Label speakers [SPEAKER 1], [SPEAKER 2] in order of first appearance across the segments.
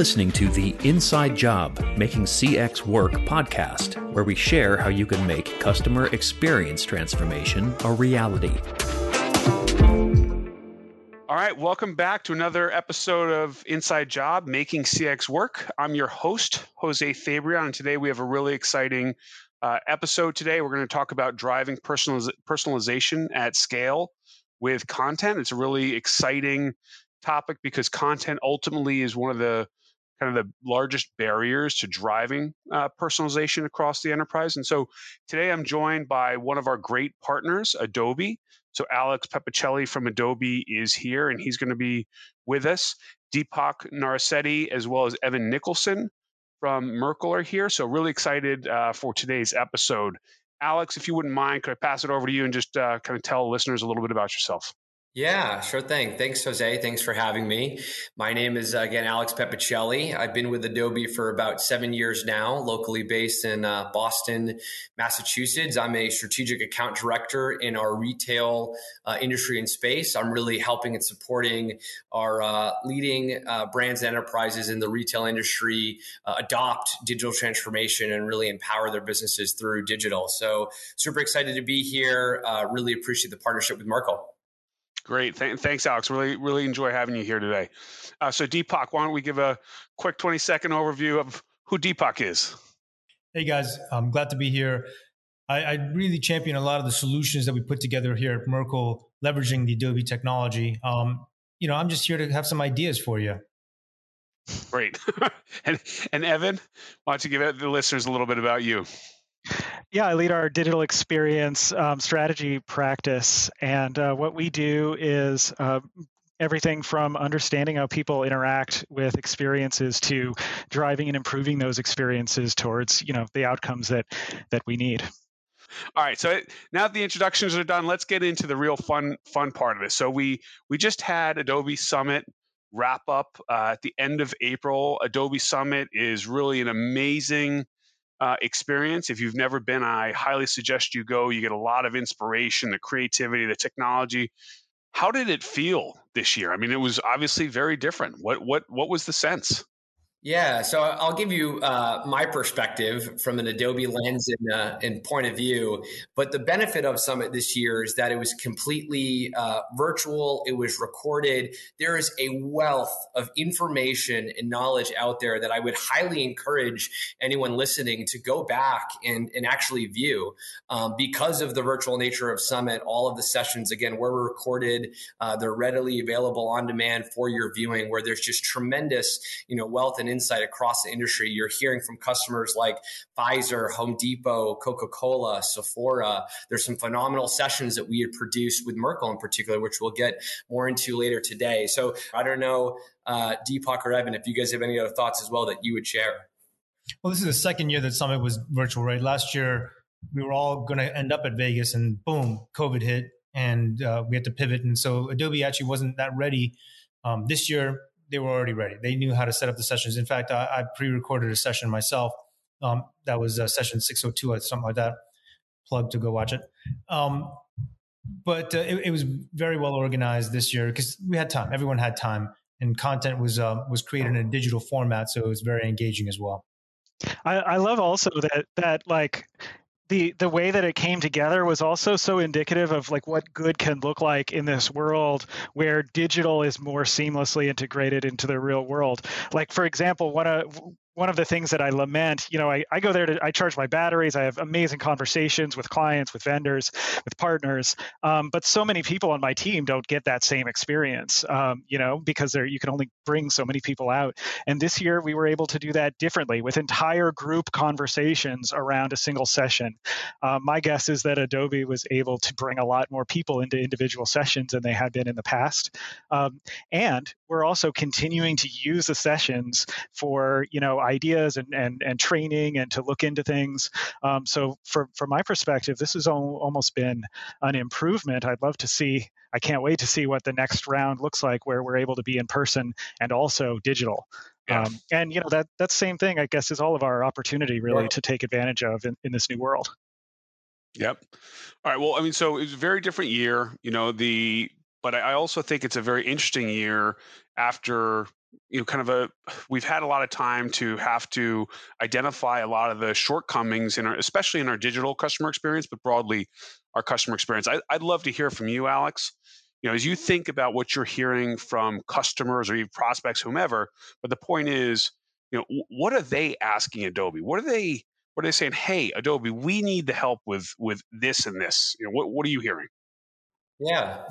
[SPEAKER 1] listening to the Inside Job Making CX Work podcast, where we share how you can make customer experience transformation a reality.
[SPEAKER 2] All right, welcome back to another episode of Inside Job Making CX Work. I'm your host, Jose Fabrian, and today we have a really exciting uh, episode. Today, we're going to talk about driving personaliz- personalization at scale with content. It's a really exciting topic because content ultimately is one of the kind of the largest barriers to driving uh, personalization across the enterprise. And so today I'm joined by one of our great partners, Adobe. So Alex Pepicelli from Adobe is here, and he's going to be with us. Deepak Narasetti, as well as Evan Nicholson from Merkle are here. So really excited uh, for today's episode. Alex, if you wouldn't mind, could I pass it over to you and just uh, kind of tell listeners a little bit about yourself?
[SPEAKER 3] Yeah, sure thing. Thanks, Jose. Thanks for having me. My name is, uh, again, Alex Pepicelli. I've been with Adobe for about seven years now, locally based in uh, Boston, Massachusetts. I'm a strategic account director in our retail uh, industry and space. I'm really helping and supporting our uh, leading uh, brands and enterprises in the retail industry uh, adopt digital transformation and really empower their businesses through digital. So, super excited to be here. really appreciate the partnership with Merkle.
[SPEAKER 2] Great. Th- thanks, Alex. Really, really enjoy having you here today. Uh, so, Deepak, why don't we give a quick 20 second overview of who Deepak is?
[SPEAKER 4] Hey, guys. I'm glad to be here. I, I really champion a lot of the solutions that we put together here at Merkle, leveraging the Adobe technology. Um, you know, I'm just here to have some ideas for you.
[SPEAKER 2] Great. and, and Evan, why don't you give the listeners a little bit about you?
[SPEAKER 5] Yeah, I lead our digital experience um, strategy practice. And uh, what we do is uh, everything from understanding how people interact with experiences to driving and improving those experiences towards you know the outcomes that that we need.
[SPEAKER 2] All right so now that the introductions are done let's get into the real fun fun part of this so we we just had adobe summit wrap up uh, at the end of april. Adobe summit is really an amazing uh, experience. If you've never been, I highly suggest you go. You get a lot of inspiration, the creativity, the technology. How did it feel this year? I mean, it was obviously very different. What what what was the sense?
[SPEAKER 3] Yeah, so I'll give you uh, my perspective from an Adobe lens and, uh, point of view. But the benefit of Summit this year is that it was completely uh, virtual, it was recorded. There is a wealth of information and knowledge out there that I would highly encourage anyone listening to go back and, and actually view. Um, because of the virtual nature of Summit, all of the sessions, again, were recorded, uh, they're readily available on demand for your viewing, where there's just tremendous you know, wealth and insight across the industry. You're hearing from customers like Pfizer, Home Depot, Coca Cola, Sephora. There's some phenomenal sessions that we had produced with Merkle in particular, which we'll get more into later today. So I don't know, uh, Deepak or Evan, if you guys have any other thoughts as well that you would share.
[SPEAKER 4] Well, this is the second year that Summit was virtual, right? Last year, we were all going to end up at Vegas, and boom, COVID hit, and uh, we had to pivot. And so Adobe actually wasn't that ready. Um, this year, they were already ready. They knew how to set up the sessions. In fact, I, I pre-recorded a session myself. Um, that was uh, session 602 or something like that. Plug to go watch it. Um, but uh, it, it, was very well organized this year because we had time. Everyone had time, and content was uh, was created in a digital format, so it was very engaging as well.
[SPEAKER 5] I, I love also that that like the the way that it came together was also so indicative of like what good can look like in this world where digital is more seamlessly integrated into the real world. Like for example one of one of the things that I lament, you know, I, I go there to, I charge my batteries. I have amazing conversations with clients, with vendors, with partners. Um, but so many people on my team don't get that same experience, um, you know, because there you can only bring so many people out. And this year we were able to do that differently with entire group conversations around a single session. Uh, my guess is that Adobe was able to bring a lot more people into individual sessions than they had been in the past. Um, and we're also continuing to use the sessions for, you know, ideas and, and, and training and to look into things. Um, so, for, from my perspective, this has almost been an improvement. I'd love to see, I can't wait to see what the next round looks like where we're able to be in person and also digital. Yeah. Um, and you know that that same thing, I guess, is all of our opportunity really to take advantage of in, in this new world.
[SPEAKER 2] Yep. All right. Well, I mean, so it's a very different year. You know, the but I also think it's a very interesting year after you know kind of a we've had a lot of time to have to identify a lot of the shortcomings in our especially in our digital customer experience but broadly our customer experience. I, i'd love to hear from you alex. You know as you think about what you're hearing from customers or even prospects whomever but the point is you know what are they asking adobe? What are they what are they saying hey adobe we need the help with with this and this. You know what, what are you hearing?
[SPEAKER 3] Yeah.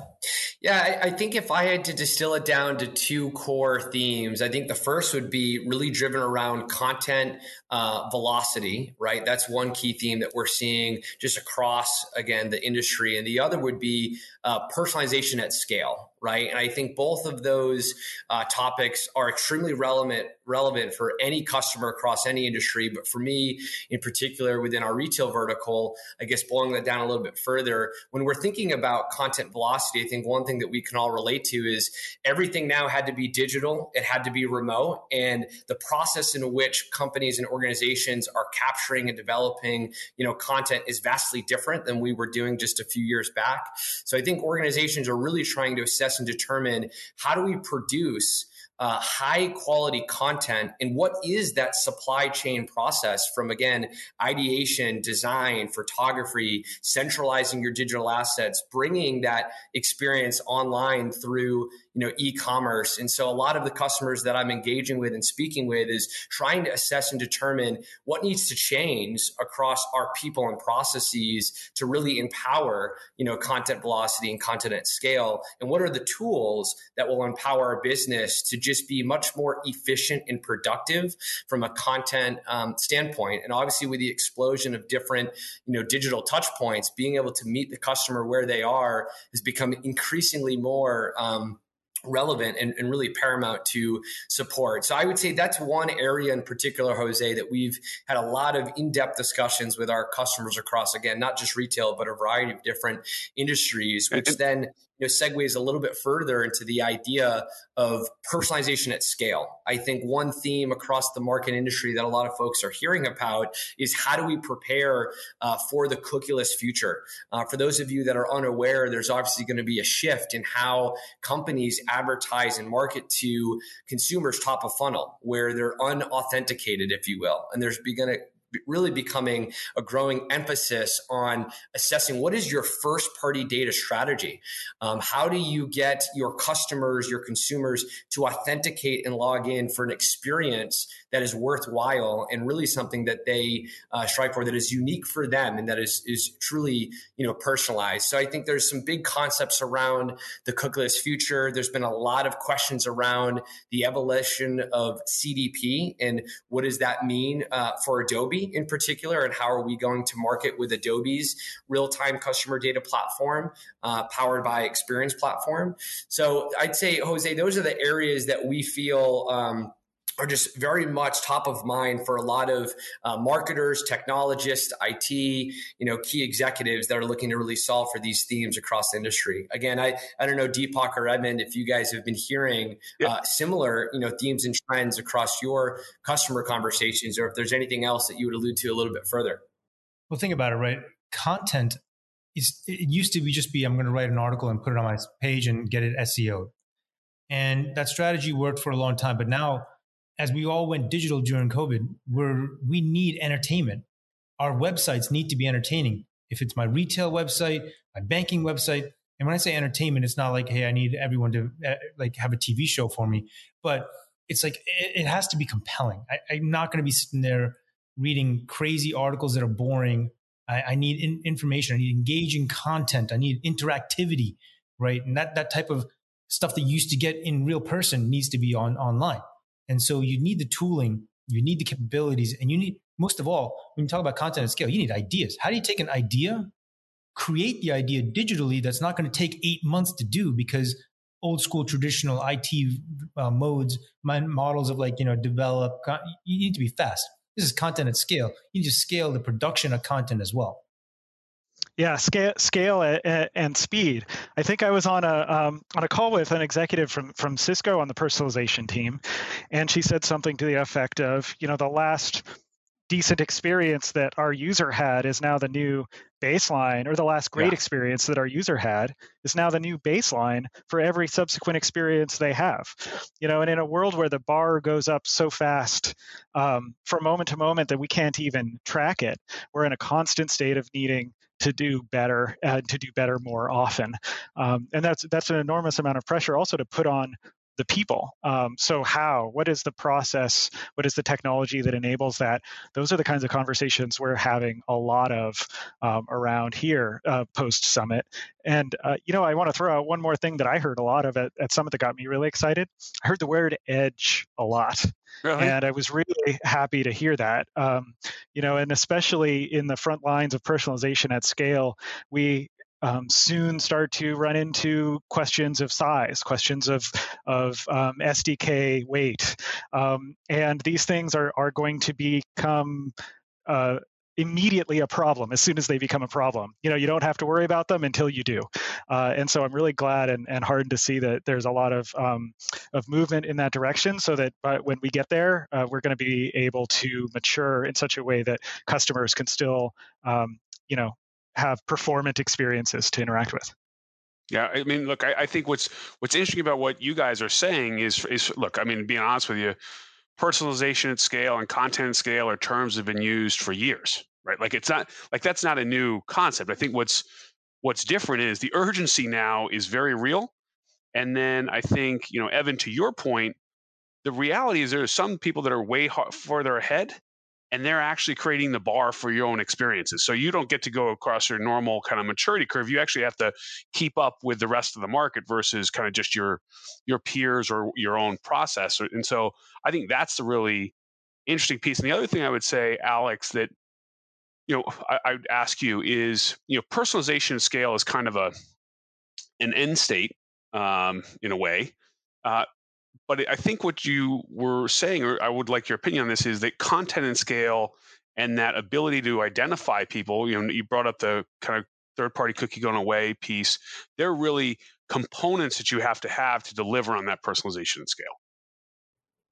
[SPEAKER 3] Yeah, I, I, think if I had to distill it down to two core themes, I think the first would be really driven around content uh, velocity, right? That's one key theme that we're seeing just across, again, the industry. And the other would be uh, personalization at scale, right? And I think both of those uh, topics are extremely relevant relevant for any customer across any industry. But for me, in particular, within our retail vertical, I guess blowing that down a little bit further, when we're thinking about content velocity, I think one thing that we can all relate to is everything now had to be digital, it had to be remote, and the process in which companies and organizations are capturing and developing, you know, content is vastly different than we were doing just a few years back. So I think organizations are really trying to assess and determine how do we produce uh, high quality content and what is that supply chain process from again ideation design photography centralizing your digital assets bringing that experience online through you know e-commerce. And so a lot of the customers that i'm engaging with and speaking with is trying to assess and determine what needs to change across our people and processes to really empower you know content velocity and content at scale. And what are the tools that will empower our business to just be much more efficient and productive from a content um, standpoint and obviously with the explosion of different you know digital touch points being able to meet the customer where they are has become increasingly more um, relevant and, and, really paramount to support. So I would say that's one area in particular, Jose, that we've had a lot of in-depth discussions with our customers across, again, not just retail, but a variety of different industries, which then you know, segues a little bit further into the idea of personalization at scale. I think one theme across the market industry that a lot of folks are hearing about is how do we prepare uh, for the cookieless future? Uh, for those of you that are unaware, there's obviously going to be a shift in how companies advertise and market to consumers top of funnel, where they're unauthenticated, if you will, and there's going to really becoming a growing emphasis on assessing what is your first party data strategy um, how do you get your customers your consumers to authenticate and log in for an experience that is worthwhile and really something that they uh, strive for that is unique for them and that is is truly you know personalized. So I think there's some big concepts around the cookieless future. There's been a lot of questions around the evolution of CDP and what does that mean uh, for Adobe in particular, and how are we going to market with Adobe's real time customer data platform uh, powered by Experience Platform. So I'd say Jose, those are the areas that we feel. Um, are just very much top of mind for a lot of uh, marketers, technologists, IT, you know, key executives that are looking to really solve for these themes across the industry. Again, I, I don't know, Deepak or Edmund, if you guys have been hearing uh, similar, you know, themes and trends across your customer conversations, or if there's anything else that you would allude to a little bit further.
[SPEAKER 4] Well, think about it, right? Content is, it used to be just be, I'm going to write an article and put it on my page and get it SEO. And that strategy worked for a long time, but now as we all went digital during COVID, we're, we need entertainment. Our websites need to be entertaining. If it's my retail website, my banking website, and when I say entertainment, it's not like, hey, I need everyone to uh, like have a TV show for me, but it's like it, it has to be compelling. I, am not going to be sitting there reading crazy articles that are boring. I, I need in, information. I need engaging content. I need interactivity, right? And that that type of stuff that you used to get in real person needs to be on online. And so you need the tooling, you need the capabilities, and you need, most of all, when you talk about content at scale, you need ideas. How do you take an idea, create the idea digitally that's not going to take eight months to do because old school traditional IT uh, modes, models of like, you know, develop, you need to be fast. This is content at scale. You need to scale the production of content as well.
[SPEAKER 5] Yeah, scale, scale and speed. I think I was on a um, on a call with an executive from from Cisco on the personalization team, and she said something to the effect of, you know, the last decent experience that our user had is now the new baseline or the last great yeah. experience that our user had is now the new baseline for every subsequent experience they have you know and in a world where the bar goes up so fast um, from moment to moment that we can't even track it we're in a constant state of needing to do better and to do better more often um, and that's that's an enormous amount of pressure also to put on the people. Um, so, how? What is the process? What is the technology that enables that? Those are the kinds of conversations we're having a lot of um, around here uh, post summit. And, uh, you know, I want to throw out one more thing that I heard a lot of at, at Summit that got me really excited. I heard the word edge a lot. Really? And I was really happy to hear that. Um, you know, and especially in the front lines of personalization at scale, we um, soon start to run into questions of size, questions of of um, SDK weight, um, and these things are are going to become uh, immediately a problem as soon as they become a problem. You know, you don't have to worry about them until you do. Uh, and so I'm really glad and, and heartened to see that there's a lot of um, of movement in that direction, so that uh, when we get there, uh, we're going to be able to mature in such a way that customers can still, um, you know, have performant experiences to interact with.
[SPEAKER 2] Yeah, I mean, look, I, I, think what's what's interesting about what you guys are saying is is look, I mean, being honest with you, personalization at scale and content scale are terms that have been used for years, right? Like it's not like that's not a new concept. I think what's what's different is the urgency now is very real, and then I think you know, Evan, to your point, the reality is there are some people that are way further ahead and they're actually creating the bar for your own experiences. So you don't get to go across your normal kind of maturity curve. You actually have to keep up with the rest of the market versus kind of just your your peers or your own process. And so I think that's the really interesting piece. And the other thing I would say, Alex, that you know I, I would ask you is you know personalization scale is kind of a an end state um, in a way. Uh, but I think what you were saying, or I would like your opinion on this, is that content and scale and that ability to identify people. You know, you brought up the kind of third-party cookie going away piece. They're really components that you have to have to deliver on that personalization and scale.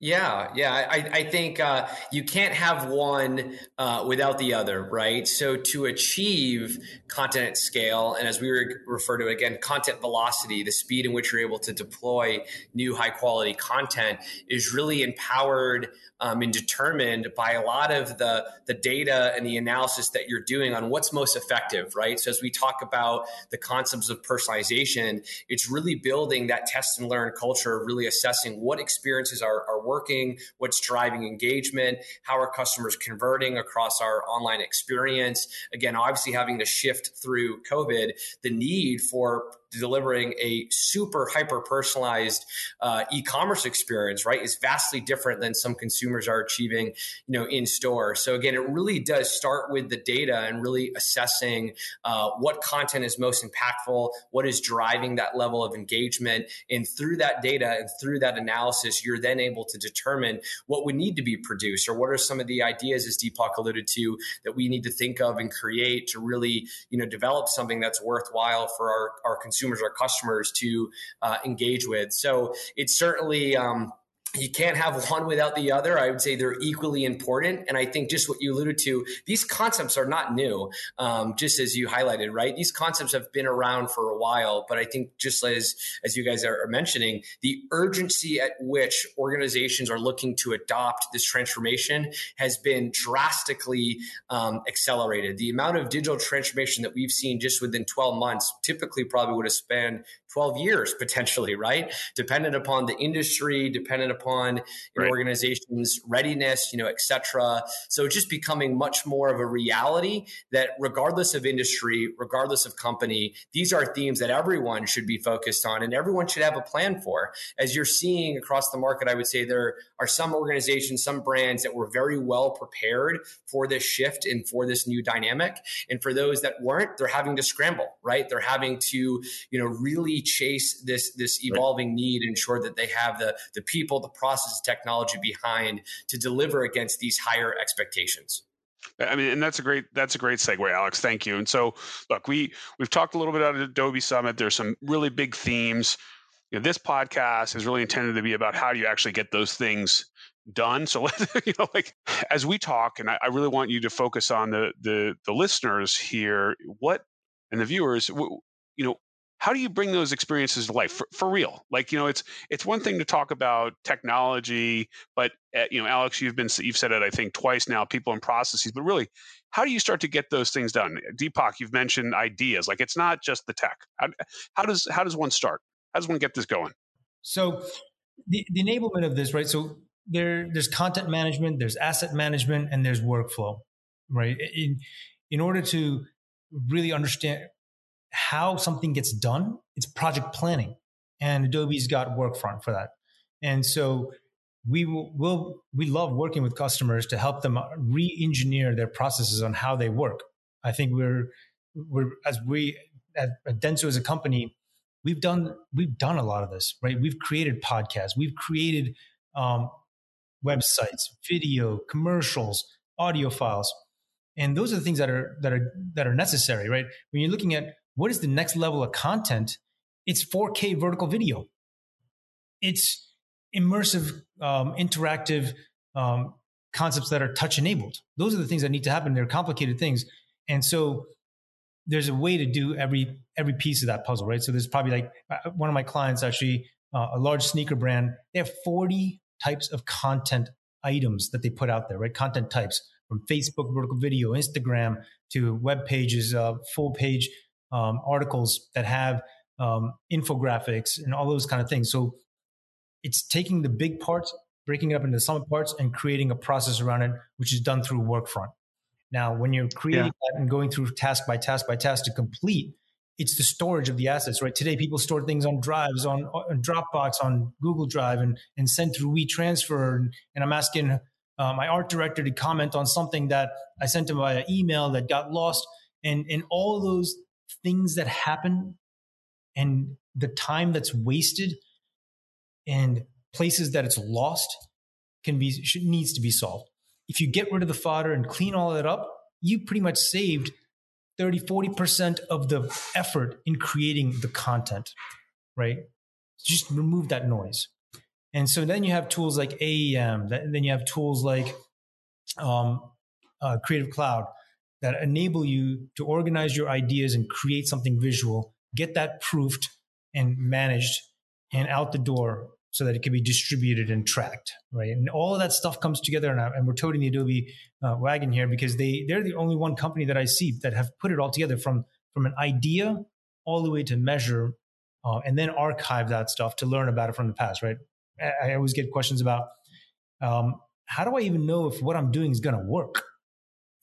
[SPEAKER 3] Yeah, yeah. I, I think uh, you can't have one uh, without the other, right? So to achieve content scale, and as we refer to it again, content velocity, the speed in which you're able to deploy new high quality content is really empowered um, and determined by a lot of the, the data and the analysis that you're doing on what's most effective, right? So as we talk about the concepts of personalization, it's really building that test and learn culture, really assessing what experiences are, are working, what's driving engagement, how are customers converting across our online experience. Again, obviously having to shift through COVID, the need for delivering a super hyper personalized uh, e-commerce experience right is vastly different than some consumers are achieving you know in store. So again it really does start with the data and really assessing uh, what content is most impactful what is driving that level of engagement. And through that data and through that analysis you're then able to determine what would need to be produced or what are some of the ideas as deepak alluded to that we need to think of and create to really you know develop something that's worthwhile for our, our consumers consumers or customers to uh, engage with. So it's certainly um, you can't have one without the other. I would say they're equally important. And I think just what you alluded to, these concepts are not new, um, just as you highlighted, right? These concepts have been around for a while, but I think just as as you guys are mentioning, the urgency at which organizations are looking to adopt this transformation has been drastically um, accelerated. The amount of digital transformation that we've seen just within 12 months typically probably would have spanned 12 years potentially, right? Dependent upon the industry, dependent upon right. organization's readiness, you know, et cetera. So it's just becoming much more of a reality that regardless of industry, regardless of company, these are themes that everyone should be focused on and everyone should have a plan for. As you're seeing across the market, I would say there are some organizations, some brands that were very well prepared for this shift and for this new dynamic. And for those that weren't, they're having to scramble, right? They're having to, you know, really chase this this evolving right. need, ensure that they have the the people, the process, technology behind to deliver against these higher expectations.
[SPEAKER 2] I mean, and that's a great that's a great segue, Alex. Thank you. And so, look, we we've talked a little bit about Adobe Summit. There's some really big themes. You know, this podcast is really intended to be about how do you actually get those things done. So let you know, like as we talk, and I, I, really want you to focus on the the the listeners here. What and the viewers, you know, how do you bring those experiences to life? For, for real. Like you know it's it's one thing to talk about technology but uh, you know alex you've been you've said it i think twice now people and processes but really how do you start to get those things done? Deepak you've mentioned ideas like it's not just the tech. How, how does how does one start? How does one get this going?
[SPEAKER 4] So the, the enablement of this right so there there's content management there's asset management and there's workflow right? In in order to really understand how something gets done, it's project planning. And Adobe's got Workfront for that. And so we will, will we love working with customers to help them re-engineer their processes on how they work. I think we're we're as we at, Dentsu as a company, we've done we've done a lot of this, right? We've created podcasts, we've created um, websites, video, commercials, audio files, and those are the things that are that are that are necessary, right? When you're looking at what is the next level of content? It's 4K vertical video. It's immersive, um, interactive um, concepts that are touch enabled. Those are the things that need to happen. They're complicated things, and so there's a way to do every every piece of that puzzle, right? So there's probably like uh, one of my clients actually, uh, a large sneaker brand. They have 40 types of content items that they put out there, right? Content types from Facebook vertical video, Instagram to web pages, uh, full page um, articles that have um, infographics and all those kind of things. So it's taking the big parts, breaking it up into some parts, and creating a process around it, which is done through Workfront. Now, when you're creating yeah. that and going through task by task by task to complete, it's the storage of the assets, right? Today, people store things on drives, on, on Dropbox, on Google Drive, and, and send through WeTransfer. And, and I'm asking uh, my art director to comment on something that I sent him via email that got lost. And, and all those things that happen and the time that's wasted and places that it's lost can be should, needs to be solved. If you get rid of the fodder and clean all that up, you pretty much saved 30, 40% of the effort in creating the content, right? Just remove that noise. And so then you have tools like AEM, then you have tools like um, uh, Creative Cloud that enable you to organize your ideas and create something visual, get that proofed and managed and out the door so that it can be distributed and tracked, right? And all of that stuff comes together, and, I, and we're toting the Adobe uh, wagon here because they they're the only one company that I see that have put it all together from from an idea all the way to measure, uh, and then archive that stuff to learn about it from the past, right? I, I always get questions about um, how do I even know if what I'm doing is going to work,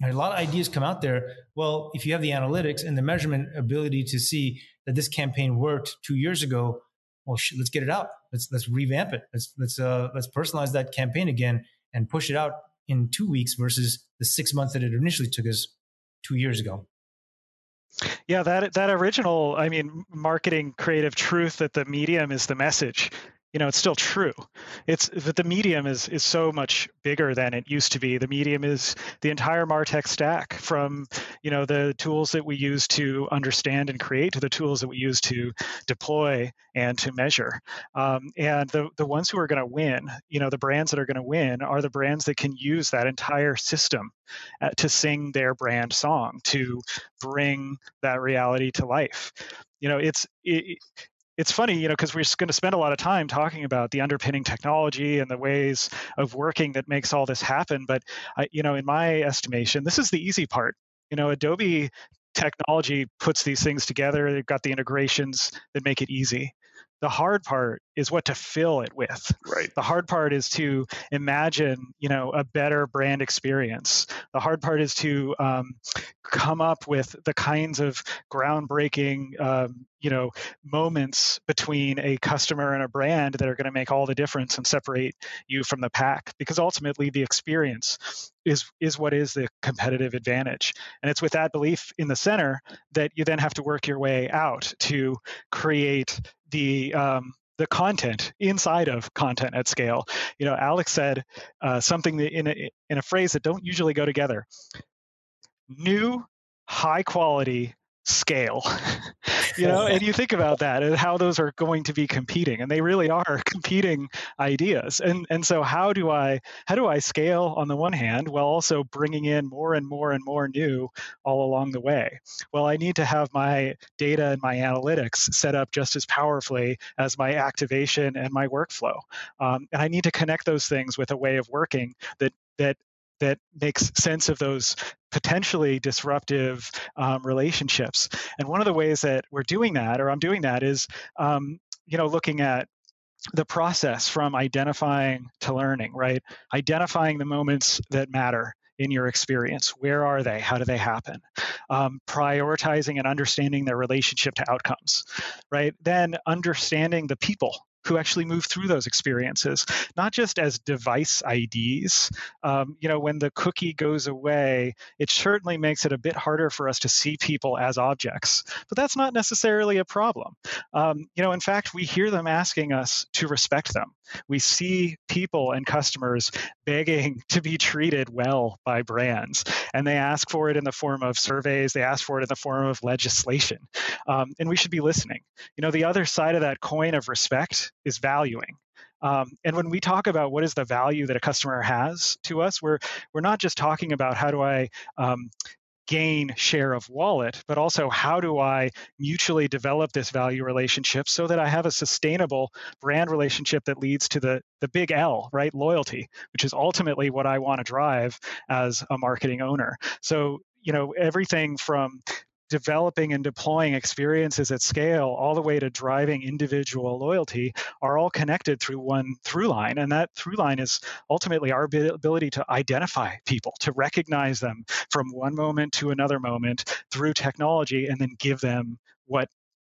[SPEAKER 4] a lot of ideas come out there. Well, if you have the analytics and the measurement ability to see that this campaign worked two years ago, well, let's get it out. Let's let's revamp it. Let's let's uh, let's personalize that campaign again and push it out in two weeks versus the six months that it initially took us two years ago.
[SPEAKER 5] Yeah, that that original, I mean, marketing creative truth that the medium is the message you know it's still true. It's that the medium is is so much bigger than it used to be. The medium is the entire martech stack from you know the tools that we use to understand and create to the tools that we use to deploy and to measure. Um, and the the ones who are going to win you know the brands that are going to win are the brands that can use that entire system uh, to sing their brand song to bring that reality to life. You know it's it, it's funny, you know, because we're going to spend a lot of time talking about the underpinning technology and the ways of working that makes all this happen. But, you know, in my estimation, this is the easy part. You know, Adobe technology puts these things together. They've got the integrations that make it easy. The hard part is what to fill it with.
[SPEAKER 2] Right.
[SPEAKER 5] The hard part is to imagine, you know, a better brand experience. The hard part is to um, come up with the kinds of groundbreaking, um, you know, moments between a customer and a brand that are going to make all the difference and separate you from the pack. Because ultimately, the experience is is what is the competitive advantage. And it's with that belief in the center that you then have to work your way out to create the um, the content inside of content at scale. You know, Alex said uh, something in a, in a phrase that don't usually go together. New, high quality scale. you know, and you think about that and how those are going to be competing, and they really are competing ideas. And and so how do I how do I scale on the one hand while also bringing in more and more and more new all along the way? Well, I need to have my data and my analytics set up just as powerfully as my activation and my workflow, um, and I need to connect those things with a way of working that that that makes sense of those potentially disruptive um, relationships. And one of the ways that we're doing that, or I'm doing that, is um, you know looking at the process from identifying to learning, right? Identifying the moments that matter in your experience. Where are they? How do they happen? Um, prioritizing and understanding their relationship to outcomes, right? Then understanding the people who actually move through those experiences, not just as device IDs. Um, you know, when the cookie goes away, it certainly makes it a bit harder for us to see people as objects, but that's not necessarily a problem. Um, you know, in fact, we hear them asking us to respect them. We see people and customers begging to be treated well by brands, and they ask for it in the form of surveys, they ask for it in the form of legislation, um, and we should be listening. You know, the other side of that coin of respect is valuing. Um, and when we talk about what is the value that a customer has to us, we're we're not just talking about how do I um, gain share of wallet, but also how do I mutually develop this value relationship so that I have a sustainable brand relationship that leads to the the big L, right? Loyalty, which is ultimately what I want to drive as a marketing owner. So you know everything from developing and deploying experiences at scale all the way to driving individual loyalty are all connected through one through line. And that through line is ultimately our ability to identify people to recognize them from one moment to another moment through technology and then give them what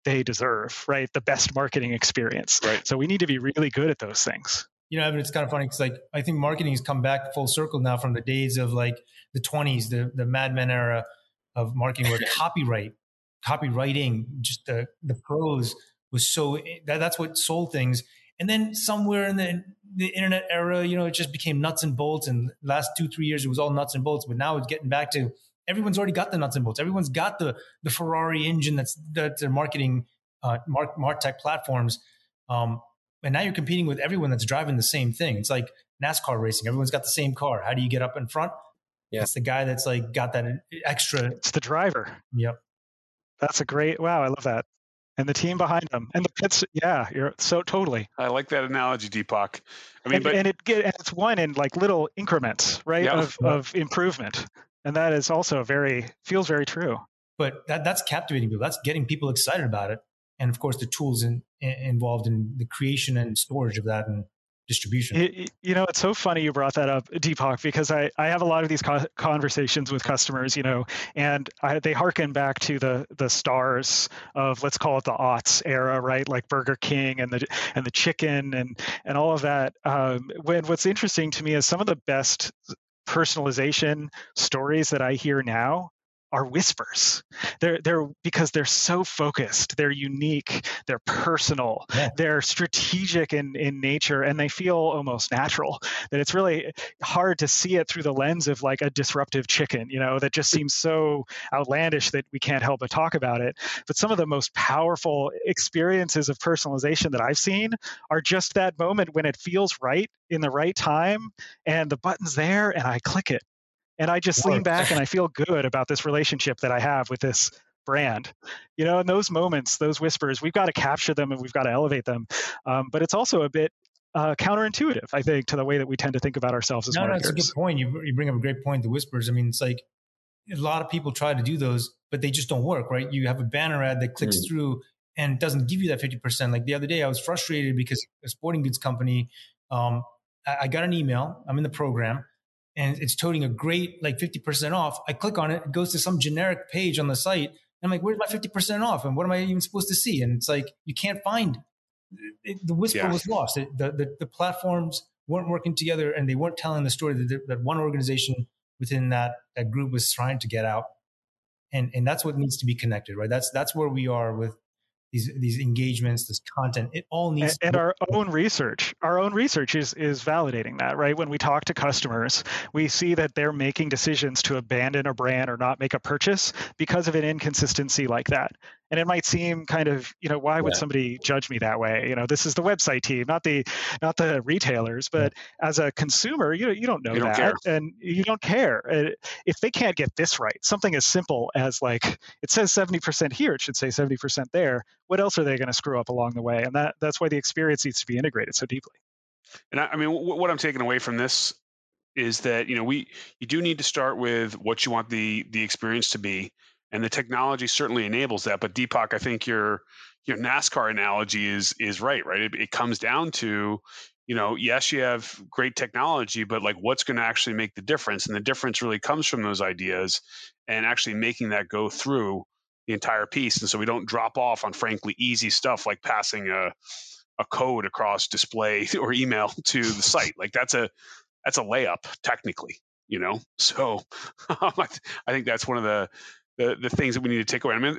[SPEAKER 5] they deserve right? The best marketing experience.
[SPEAKER 2] Right.
[SPEAKER 5] So we need to be really good at those things.
[SPEAKER 4] You know, Evan, it's kind of funny because like I think marketing has come back full circle now from the days of like the 20s, the the Mad Men era, of marketing where copyright, copywriting, just the the prose was so that, that's what sold things. And then somewhere in the the internet era, you know, it just became nuts and bolts. And last two three years, it was all nuts and bolts. But now it's getting back to everyone's already got the nuts and bolts. Everyone's got the the Ferrari engine that's that's their marketing uh, mark martech platforms. Um, and now you're competing with everyone that's driving the same thing. It's like NASCAR racing. Everyone's got the same car. How do you get up in front? Yeah. It's the guy that's like got that extra.
[SPEAKER 5] It's the driver.
[SPEAKER 4] Yep.
[SPEAKER 5] That's a great. Wow, I love that. And the team behind them, and the pits. Yeah, you're so totally.
[SPEAKER 2] I like that analogy, Deepak. I mean,
[SPEAKER 5] and,
[SPEAKER 2] but
[SPEAKER 5] and it get and it's one in like little increments, right, yeah. of of improvement, and that is also very feels very true.
[SPEAKER 4] But that that's captivating people. That's getting people excited about it, and of course the tools in, in, involved in the creation and storage of that, and distribution.
[SPEAKER 5] You know, it's so funny you brought that up, Deepak, because I, I have a lot of these co- conversations with customers, you know, and I, they harken back to the the stars of let's call it the aughts era, right? Like Burger King and the and the chicken and and all of that. Um, when what's interesting to me is some of the best personalization stories that I hear now are whispers. They're they're because they're so focused, they're unique, they're personal, yeah. they're strategic in, in nature, and they feel almost natural. That it's really hard to see it through the lens of like a disruptive chicken, you know, that just seems so outlandish that we can't help but talk about it. But some of the most powerful experiences of personalization that I've seen are just that moment when it feels right in the right time and the button's there and I click it and I just lean back and I feel good about this relationship that I have with this brand. You know, in those moments, those whispers, we've got to capture them and we've got to elevate them. Um, but it's also a bit uh, counterintuitive, I think, to the way that we tend to think about ourselves as
[SPEAKER 4] no,
[SPEAKER 5] marketers.
[SPEAKER 4] No, that's a good point. You, you bring up a great point. The whispers. I mean, it's like a lot of people try to do those, but they just don't work, right? You have a banner ad that clicks mm. through and doesn't give you that 50%. Like the other day, I was frustrated because a sporting goods company, um, I, I got an email. I'm in the program and it's toting a great like 50% off. I click on it, it goes to some generic page on the site. I'm like, where's my 50% off? And what am I even supposed to see? And it's like, you can't find it, the whisper yeah. was lost. It, the, the, the, platforms weren't working together and they weren't telling the story that, that one organization within that, that group was trying to get out. And, and that's what needs to be connected, right? That's, that's where we are with these these engagements, this content. It all needs
[SPEAKER 5] and, and our own research. Our own research is is validating that, right? When we talk to customers, we see that they're making decisions to abandon a brand or not make a purchase because of an inconsistency like that. And it might seem kind of you know why would yeah. somebody judge me that way? You know this is the website team not the not the retailers but yeah. as a consumer you you don't know
[SPEAKER 2] you
[SPEAKER 5] that
[SPEAKER 2] don't
[SPEAKER 5] and you don't care. If they can't get this right something as simple as like it says 70% here it should say 70% there. What else are they going to screw up along the way? And that that's why the experience needs to be integrated so deeply.
[SPEAKER 2] And I, I mean w- what i'm taking away from this is that you know we you do need to start with what you want the the experience to be and the technology certainly enables that. But Deepak, I think your your NASCAR analogy is is right. Right, it, it comes down to you know yes you have great technology but like what's going to actually make the difference and the difference really comes from those ideas and actually making that go through the entire piece and so we don't drop off on frankly easy stuff like passing a a code across display or email to the site like that's a that's a layup technically you know so i think that's one of the the the things that we need to take away. I mean,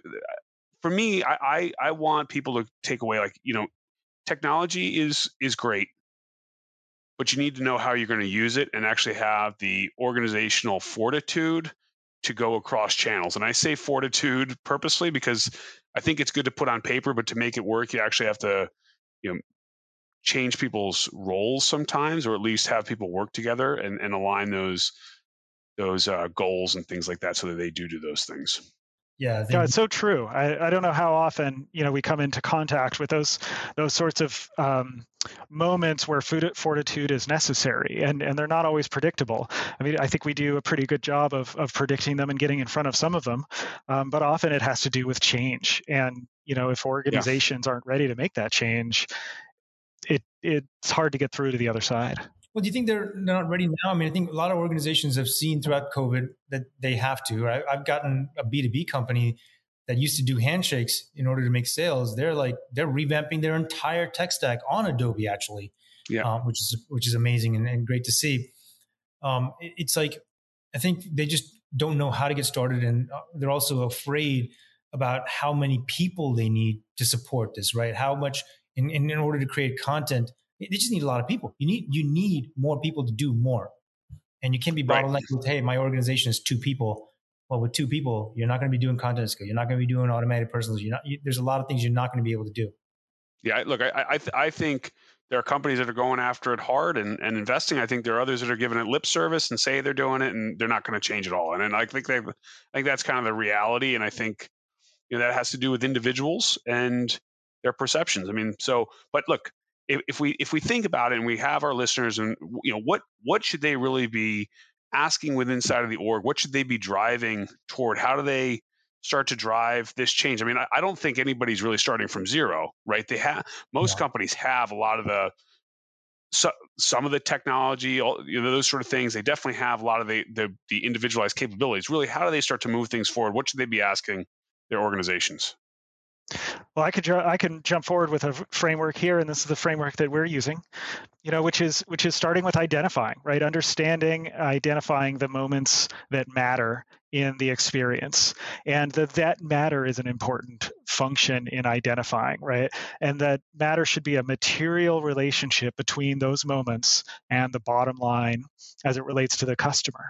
[SPEAKER 2] for me, I, I, I want people to take away like you know, technology is is great, but you need to know how you're going to use it and actually have the organizational fortitude to go across channels. And I say fortitude purposely because I think it's good to put on paper, but to make it work, you actually have to you know change people's roles sometimes, or at least have people work together and, and align those those uh, goals and things like that so that they do do those things
[SPEAKER 5] yeah, yeah, it's so true. I, I don't know how often you know we come into contact with those those sorts of um, moments where food fortitude is necessary, and and they're not always predictable. I mean, I think we do a pretty good job of of predicting them and getting in front of some of them, um, but often it has to do with change. And you know, if organizations yeah. aren't ready to make that change, it it's hard to get through to the other side.
[SPEAKER 4] Well, do you think they're not ready now? I mean, I think a lot of organizations have seen throughout COVID that they have to. Right? I've gotten a B2B company that used to do handshakes in order to make sales. They're like they're revamping their entire tech stack on Adobe actually,
[SPEAKER 2] yeah, uh,
[SPEAKER 4] which is which is amazing and, and great to see. Um, it, it's like I think they just don't know how to get started, and uh, they're also afraid about how many people they need to support this. Right? How much in, in, in order to create content they just need a lot of people. You need you need more people to do more, and you can't be bottlenecked right. with hey, my organization is two people. Well, with two people, you're not going to be doing content scale. You're not going to be doing automated personals. You're not. You, there's a lot of things you're not going to be able to do.
[SPEAKER 2] Yeah, look, I I, th- I think there are companies that are going after it hard and, and investing. I think there are others that are giving it lip service and say they're doing it, and they're not going to change at all. And, and I think they, I think that's kind of the reality. And I think you know that has to do with individuals and their perceptions. I mean, so but look, if, if we if we think about it and we have our listeners and you know what what should they really be asking within inside of the org? What should they be driving toward? How do they start to drive this change? I mean i, I don't think anybody's really starting from zero right? They have most yeah. companies have a lot of the so, some of the technology all, you know, those sort of things. They definitely have a lot of the, the the individualized capabilities. Really how do they start to move things forward? What should they be asking their organizations
[SPEAKER 5] well, I could I can jump forward with a framework here, and this is the framework that we're using. You know, which is which is starting with identifying, right? Understanding, identifying the moments that matter in the experience, and that that matter is an important function in identifying, right? And that matter should be a material relationship between those moments and the bottom line as it relates to the customer.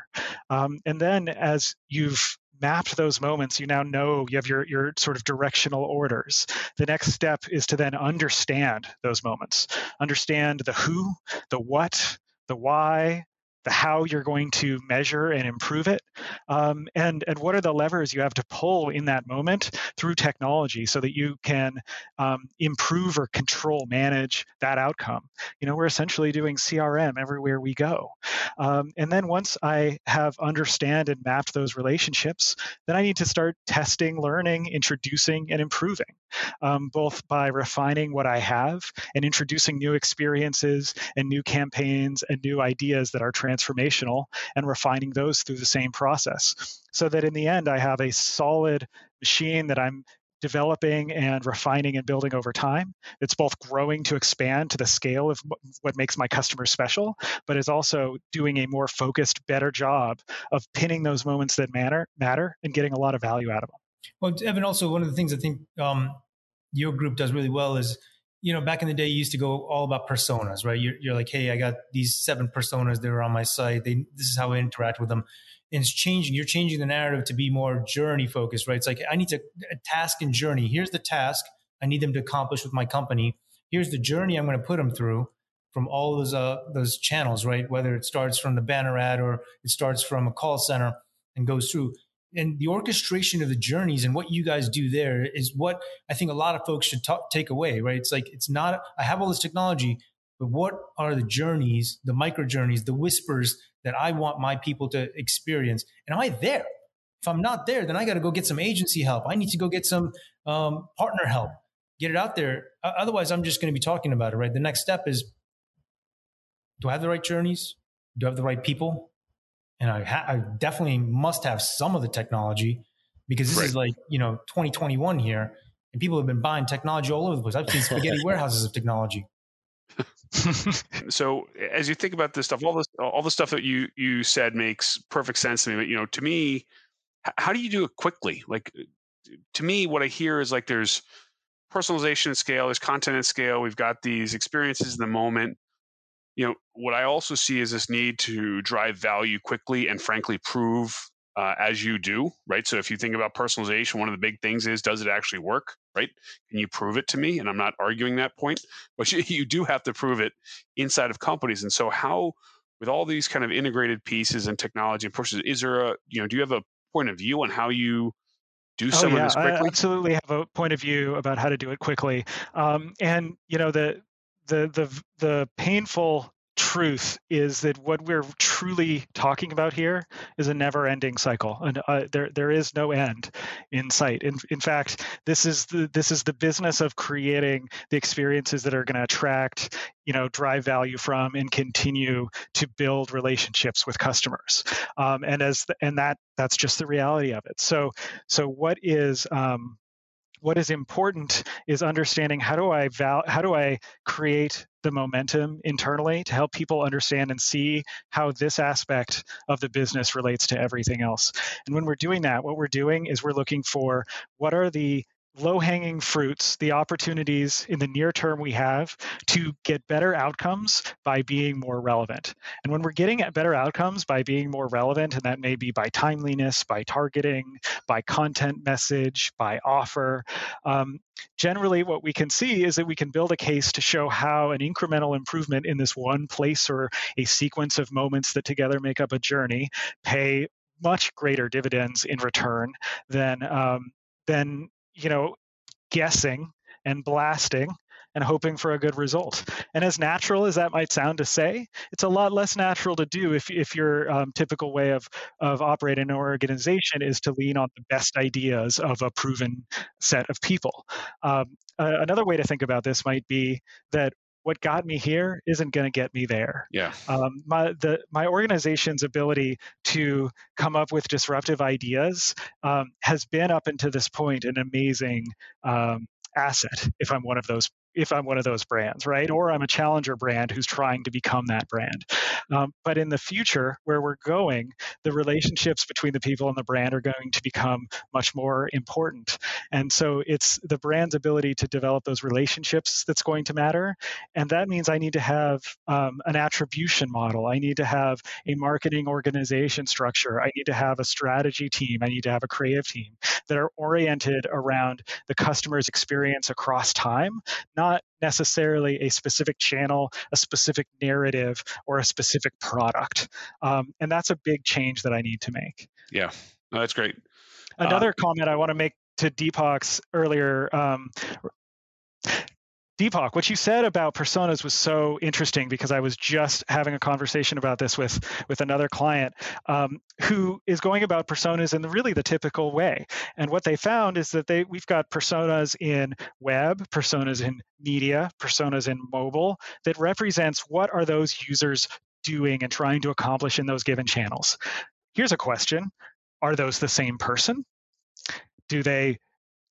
[SPEAKER 5] Um, and then as you've mapped those moments, you now know you have your, your sort of directional orders. The next step is to then understand those moments, understand the who, the what, the why, the how you're going to measure and improve it, um, and and what are the levers you have to pull in that moment through technology so that you can um, improve or control, manage that outcome. You know, we're essentially doing CRM everywhere we go, um, and then once I have understand and mapped those relationships, then I need to start testing, learning, introducing, and improving, um, both by refining what I have and introducing new experiences and new campaigns and new ideas that are transformational and refining those through the same process so that in the end I have a solid machine that I'm developing and refining and building over time. It's both growing to expand to the scale of what makes my customers special, but is also doing a more focused, better job of pinning those moments that matter, matter and getting a lot of value out of them.
[SPEAKER 4] Well, Evan, also one of the things I think um, your group does really well is you know, back in the day, you used to go all about personas, right? You're, you're like, hey, I got these seven personas that are on my site. They, this is how I interact with them. And it's changing. You're changing the narrative to be more journey focused, right? It's like, I need to a task and journey. Here's the task I need them to accomplish with my company. Here's the journey I'm going to put them through from all those uh, those channels, right? Whether it starts from the banner ad or it starts from a call center and goes through and the orchestration of the journeys and what you guys do there is what I think a lot of folks should take away, right? It's like, it's not, I have all this technology, but what are the journeys, the micro journeys, the whispers that I want my people to experience? And am I there? If I'm not there, then I got to go get some agency help. I need to go get some um, partner help, get it out there. Otherwise, I'm just going to be talking about it, right? The next step is do I have the right journeys? Do I have the right people? And I, ha- I definitely must have some of the technology because this right. is like you know 2021 here, and people have been buying technology all over the place. I've seen spaghetti warehouses of technology.
[SPEAKER 2] so as you think about this stuff, all this all the stuff that you you said makes perfect sense to me. But you know, to me, how do you do it quickly? Like to me, what I hear is like there's personalization at scale, there's content at scale. We've got these experiences in the moment you know what i also see is this need to drive value quickly and frankly prove uh, as you do right so if you think about personalization one of the big things is does it actually work right can you prove it to me and i'm not arguing that point but you, you do have to prove it inside of companies and so how with all these kind of integrated pieces and technology and pushes is there a you know do you have a point of view on how you do oh, some
[SPEAKER 5] yeah,
[SPEAKER 2] of this quickly?
[SPEAKER 5] I absolutely have a point of view about how to do it quickly. Um, and you know the the the the painful truth is that what we're truly talking about here is a never-ending cycle, and uh, there there is no end in sight. In in fact, this is the this is the business of creating the experiences that are going to attract, you know, drive value from, and continue to build relationships with customers. Um, and as the, and that that's just the reality of it. So so what is um, what is important is understanding how do I val- how do I create the momentum internally to help people understand and see how this aspect of the business relates to everything else. And when we're doing that, what we're doing is we're looking for what are the low hanging fruits, the opportunities in the near term we have to get better outcomes by being more relevant. And when we're getting at better outcomes by being more relevant, and that may be by timeliness, by targeting, by content message, by offer, um, generally what we can see is that we can build a case to show how an incremental improvement in this one place or a sequence of moments that together make up a journey pay much greater dividends in return than um, than you know, guessing and blasting and hoping for a good result. And as natural as that might sound to say, it's a lot less natural to do if, if your um, typical way of, of operating an organization is to lean on the best ideas of a proven set of people. Um, uh, another way to think about this might be that what got me here isn't going to get me there.
[SPEAKER 2] Yeah.
[SPEAKER 5] Um, my the my organization's ability to come up with disruptive ideas um, has been up until this point an amazing um, asset. If I'm one of those if I'm one of those brands, right? Or I'm a challenger brand who's trying to become that brand. Um, but in the future, where we're going, the relationships between the people and the brand are going to become much more important. And so it's the brand's ability to develop those relationships that's going to matter. And that means I need to have um, an attribution model. I need to have a marketing organization structure. I need to have a strategy team. I need to have a creative team that are oriented around the customer's experience across time, not necessarily a specific channel, a specific narrative, or a specific product. Um, and that's a big change that I need to make.
[SPEAKER 2] Yeah, no, that's great.
[SPEAKER 5] Another uh, comment I want to make to Deepak's earlier um, Deepak, what you said about personas was so interesting because I was just having a conversation about this with with another client um, who is going about personas in really the typical way. And what they found is that they we've got personas in web, personas in media, personas in mobile that represents what are those users doing and trying to accomplish in those given channels. Here's a question: Are those the same person? Do they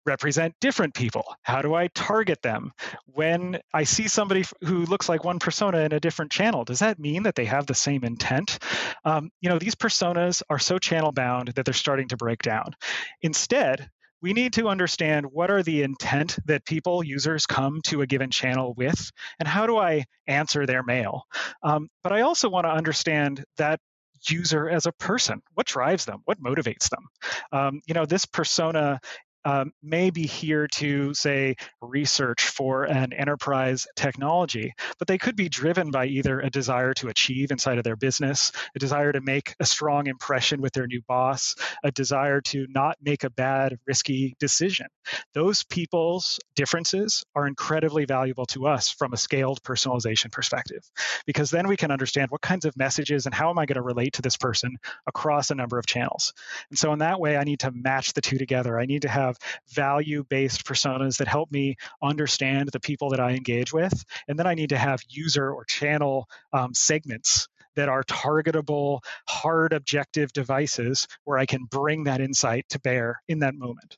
[SPEAKER 5] represent different people? How do I target them? When I see somebody who looks like one persona in a different channel, does that mean that they have the same intent? Um, you know, these personas are so channel bound that they're starting to break down. Instead, we need to understand what are the intent that people, users come to a given channel with, and how do I answer their mail. Um, but I also want to understand that user as a person what drives them what motivates them um, you know this persona um, may be here to, say, research for an enterprise technology, but they could be driven by either a desire to achieve inside of their business, a desire to make a strong impression with their new boss, a desire to not make a bad, risky decision. Those people's differences are incredibly valuable to us from a scaled personalization perspective, because then we can understand what kinds of messages and how am I going to relate to this person across a number of channels. And so, in that way, I need to match the two together. I need to have value based personas that help me understand the people that I engage with. And then I need to have user or channel um, segments that are targetable, hard objective devices where I can bring that insight to bear in that moment.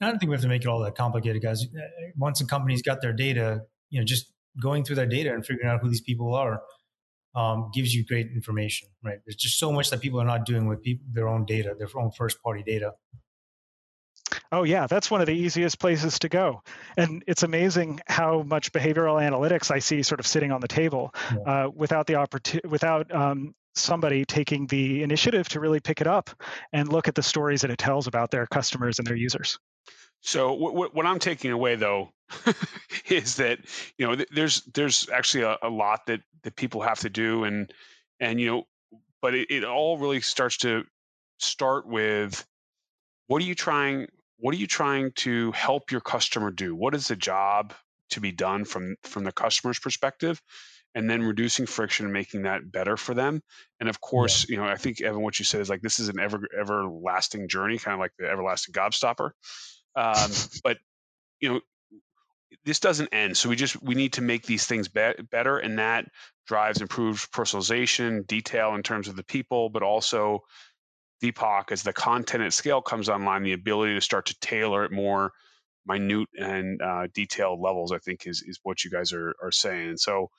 [SPEAKER 4] I don't think we have to make it all that complicated, guys. Uh, once a company's got their data, you know, just going through that data and figuring out who these people are um, gives you great information, right? There's just so much that people are not doing with people, their own data, their own first party data.
[SPEAKER 5] Oh, yeah, that's one of the easiest places to go. And it's amazing how much behavioral analytics I see sort of sitting on the table yeah. uh, without the opportunity, without um, somebody taking the initiative to really pick it up and look at the stories that it tells about their customers and their users.
[SPEAKER 2] So what, what I'm taking away though is that you know there's there's actually a, a, lot that that people have to do and and you know but it, it all really starts to start with what are you trying what are you trying to help your customer do? What is the job to be done from from the customer's perspective? And then reducing friction and making that better for them. And of course, yeah. you know, I think Evan, what you said is like this is an ever everlasting journey, kind of like the everlasting gobstopper. Um, but you know, this doesn't end so we just we need to make these things be- better and that drives improved personalization detail in terms of the people but also Deepak, as the content at scale comes online, the ability to start to tailor it more minute and uh, detailed levels, I think, is is what you guys are are saying. And so,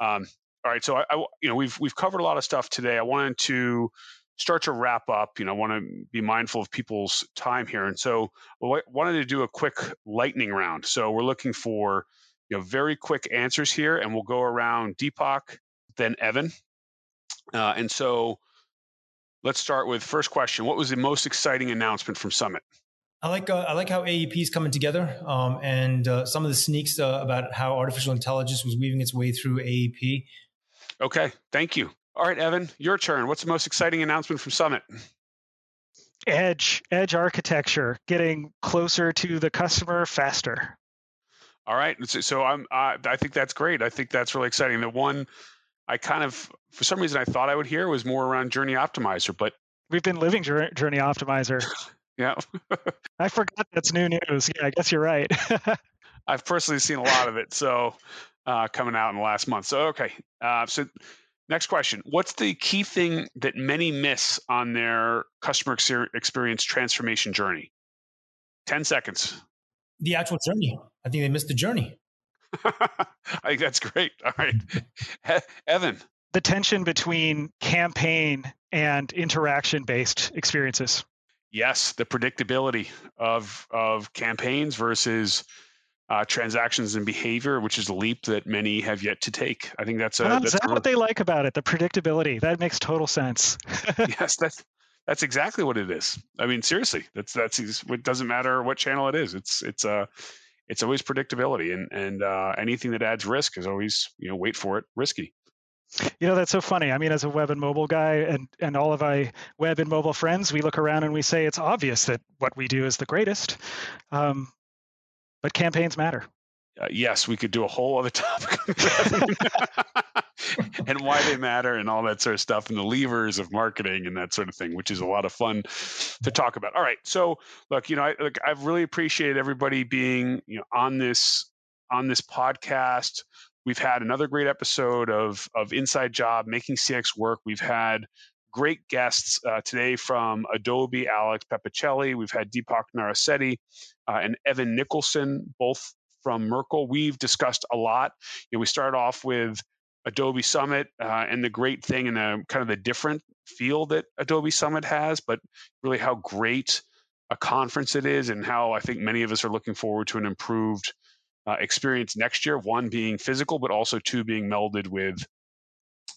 [SPEAKER 2] um, all right, so I, I, you know we've we've covered a lot of stuff today. I wanted to start to wrap up. You know, I want to be mindful of people's time here, and so I wanted to do a quick lightning round. So we're looking for you know very quick answers here, and we'll go around Deepak, then Evan, uh, and so Let's start with first question. What was the most exciting announcement from Summit?
[SPEAKER 4] I like uh, I like how AEP is coming together, um, and uh, some of the sneaks uh, about how artificial intelligence was weaving its way through AEP.
[SPEAKER 2] Okay, thank you. All right, Evan, your turn. What's the most exciting announcement from Summit?
[SPEAKER 5] Edge, edge architecture, getting closer to the customer faster.
[SPEAKER 2] All right, so I'm I think that's great. I think that's really exciting. The one I kind of, for some reason, I thought I would hear was more around Journey Optimizer, but
[SPEAKER 5] we've been living Journey Optimizer.
[SPEAKER 2] yeah,
[SPEAKER 5] I forgot that's new news. Yeah, I guess you're right.
[SPEAKER 2] I've personally seen a lot of it, so uh, coming out in the last month. So okay, uh, so next question: What's the key thing that many miss on their customer experience transformation journey? Ten seconds.
[SPEAKER 4] The actual journey. I think they missed the journey.
[SPEAKER 2] I think that's great. All right. Evan.
[SPEAKER 5] The tension between campaign and interaction based experiences.
[SPEAKER 2] Yes, the predictability of of campaigns versus uh, transactions and behavior, which is a leap that many have yet to take. I think that's a.
[SPEAKER 5] Well,
[SPEAKER 2] that's
[SPEAKER 5] is that what they like about it? The predictability. That makes total sense.
[SPEAKER 2] yes, that's that's exactly what it is. I mean, seriously, that's that's it. Doesn't matter what channel it is. It's it's a uh, it's always predictability, and and uh, anything that adds risk is always you know wait for it risky.
[SPEAKER 5] You know that's so funny. I mean, as a web and mobile guy, and and all of my web and mobile friends, we look around and we say it's obvious that what we do is the greatest, um, but campaigns matter.
[SPEAKER 2] Uh, yes, we could do a whole other topic. and why they matter and all that sort of stuff and the levers of marketing and that sort of thing, which is a lot of fun to talk about. All right, so look, you know, I, look, I've really appreciated everybody being you know on this on this podcast. We've had another great episode of of Inside Job, making CX work. We've had great guests uh, today from Adobe, Alex Pepicelli. We've had Deepak Narasetti uh, and Evan Nicholson, both from Merkle. We've discussed a lot. You know, we started off with Adobe Summit uh, and the great thing and the kind of the different feel that Adobe Summit has, but really how great a conference it is and how I think many of us are looking forward to an improved uh, experience next year. One being physical, but also two being melded with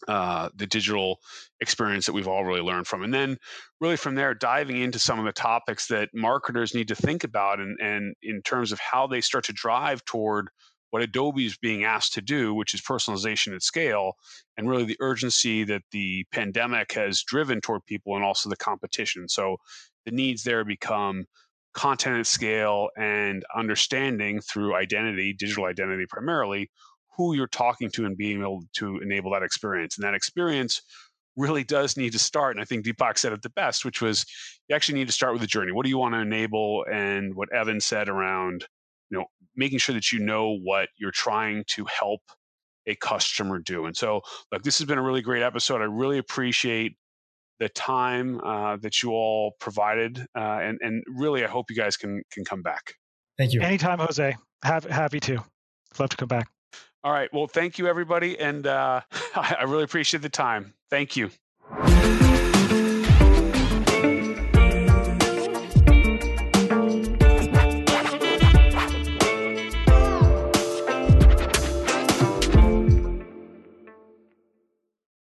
[SPEAKER 2] uh, the digital experience that we've all really learned from. And then, really from there, diving into some of the topics that marketers need to think about and, and in terms of how they start to drive toward what Adobe is being asked to do, which is personalization at scale, and really the urgency that the pandemic has driven toward people and also the competition. So the needs there become content at scale and understanding through identity, digital identity primarily, who you're talking to and being able to enable that experience. And that experience really does need to start. And I think Deepak said it the best, which was you actually need to start with the journey. What do you want to enable? And what Evan said around, you know, making sure that you know what you're trying to help a customer do. And so, look, this has been a really great episode. I really appreciate the time uh, that you all provided, uh, and and really, I hope you guys can can come back.
[SPEAKER 4] Thank you.
[SPEAKER 5] Anytime, Jose. Have, happy to. Love to come back.
[SPEAKER 2] All right. Well, thank you, everybody. And uh, I really appreciate the time. Thank you.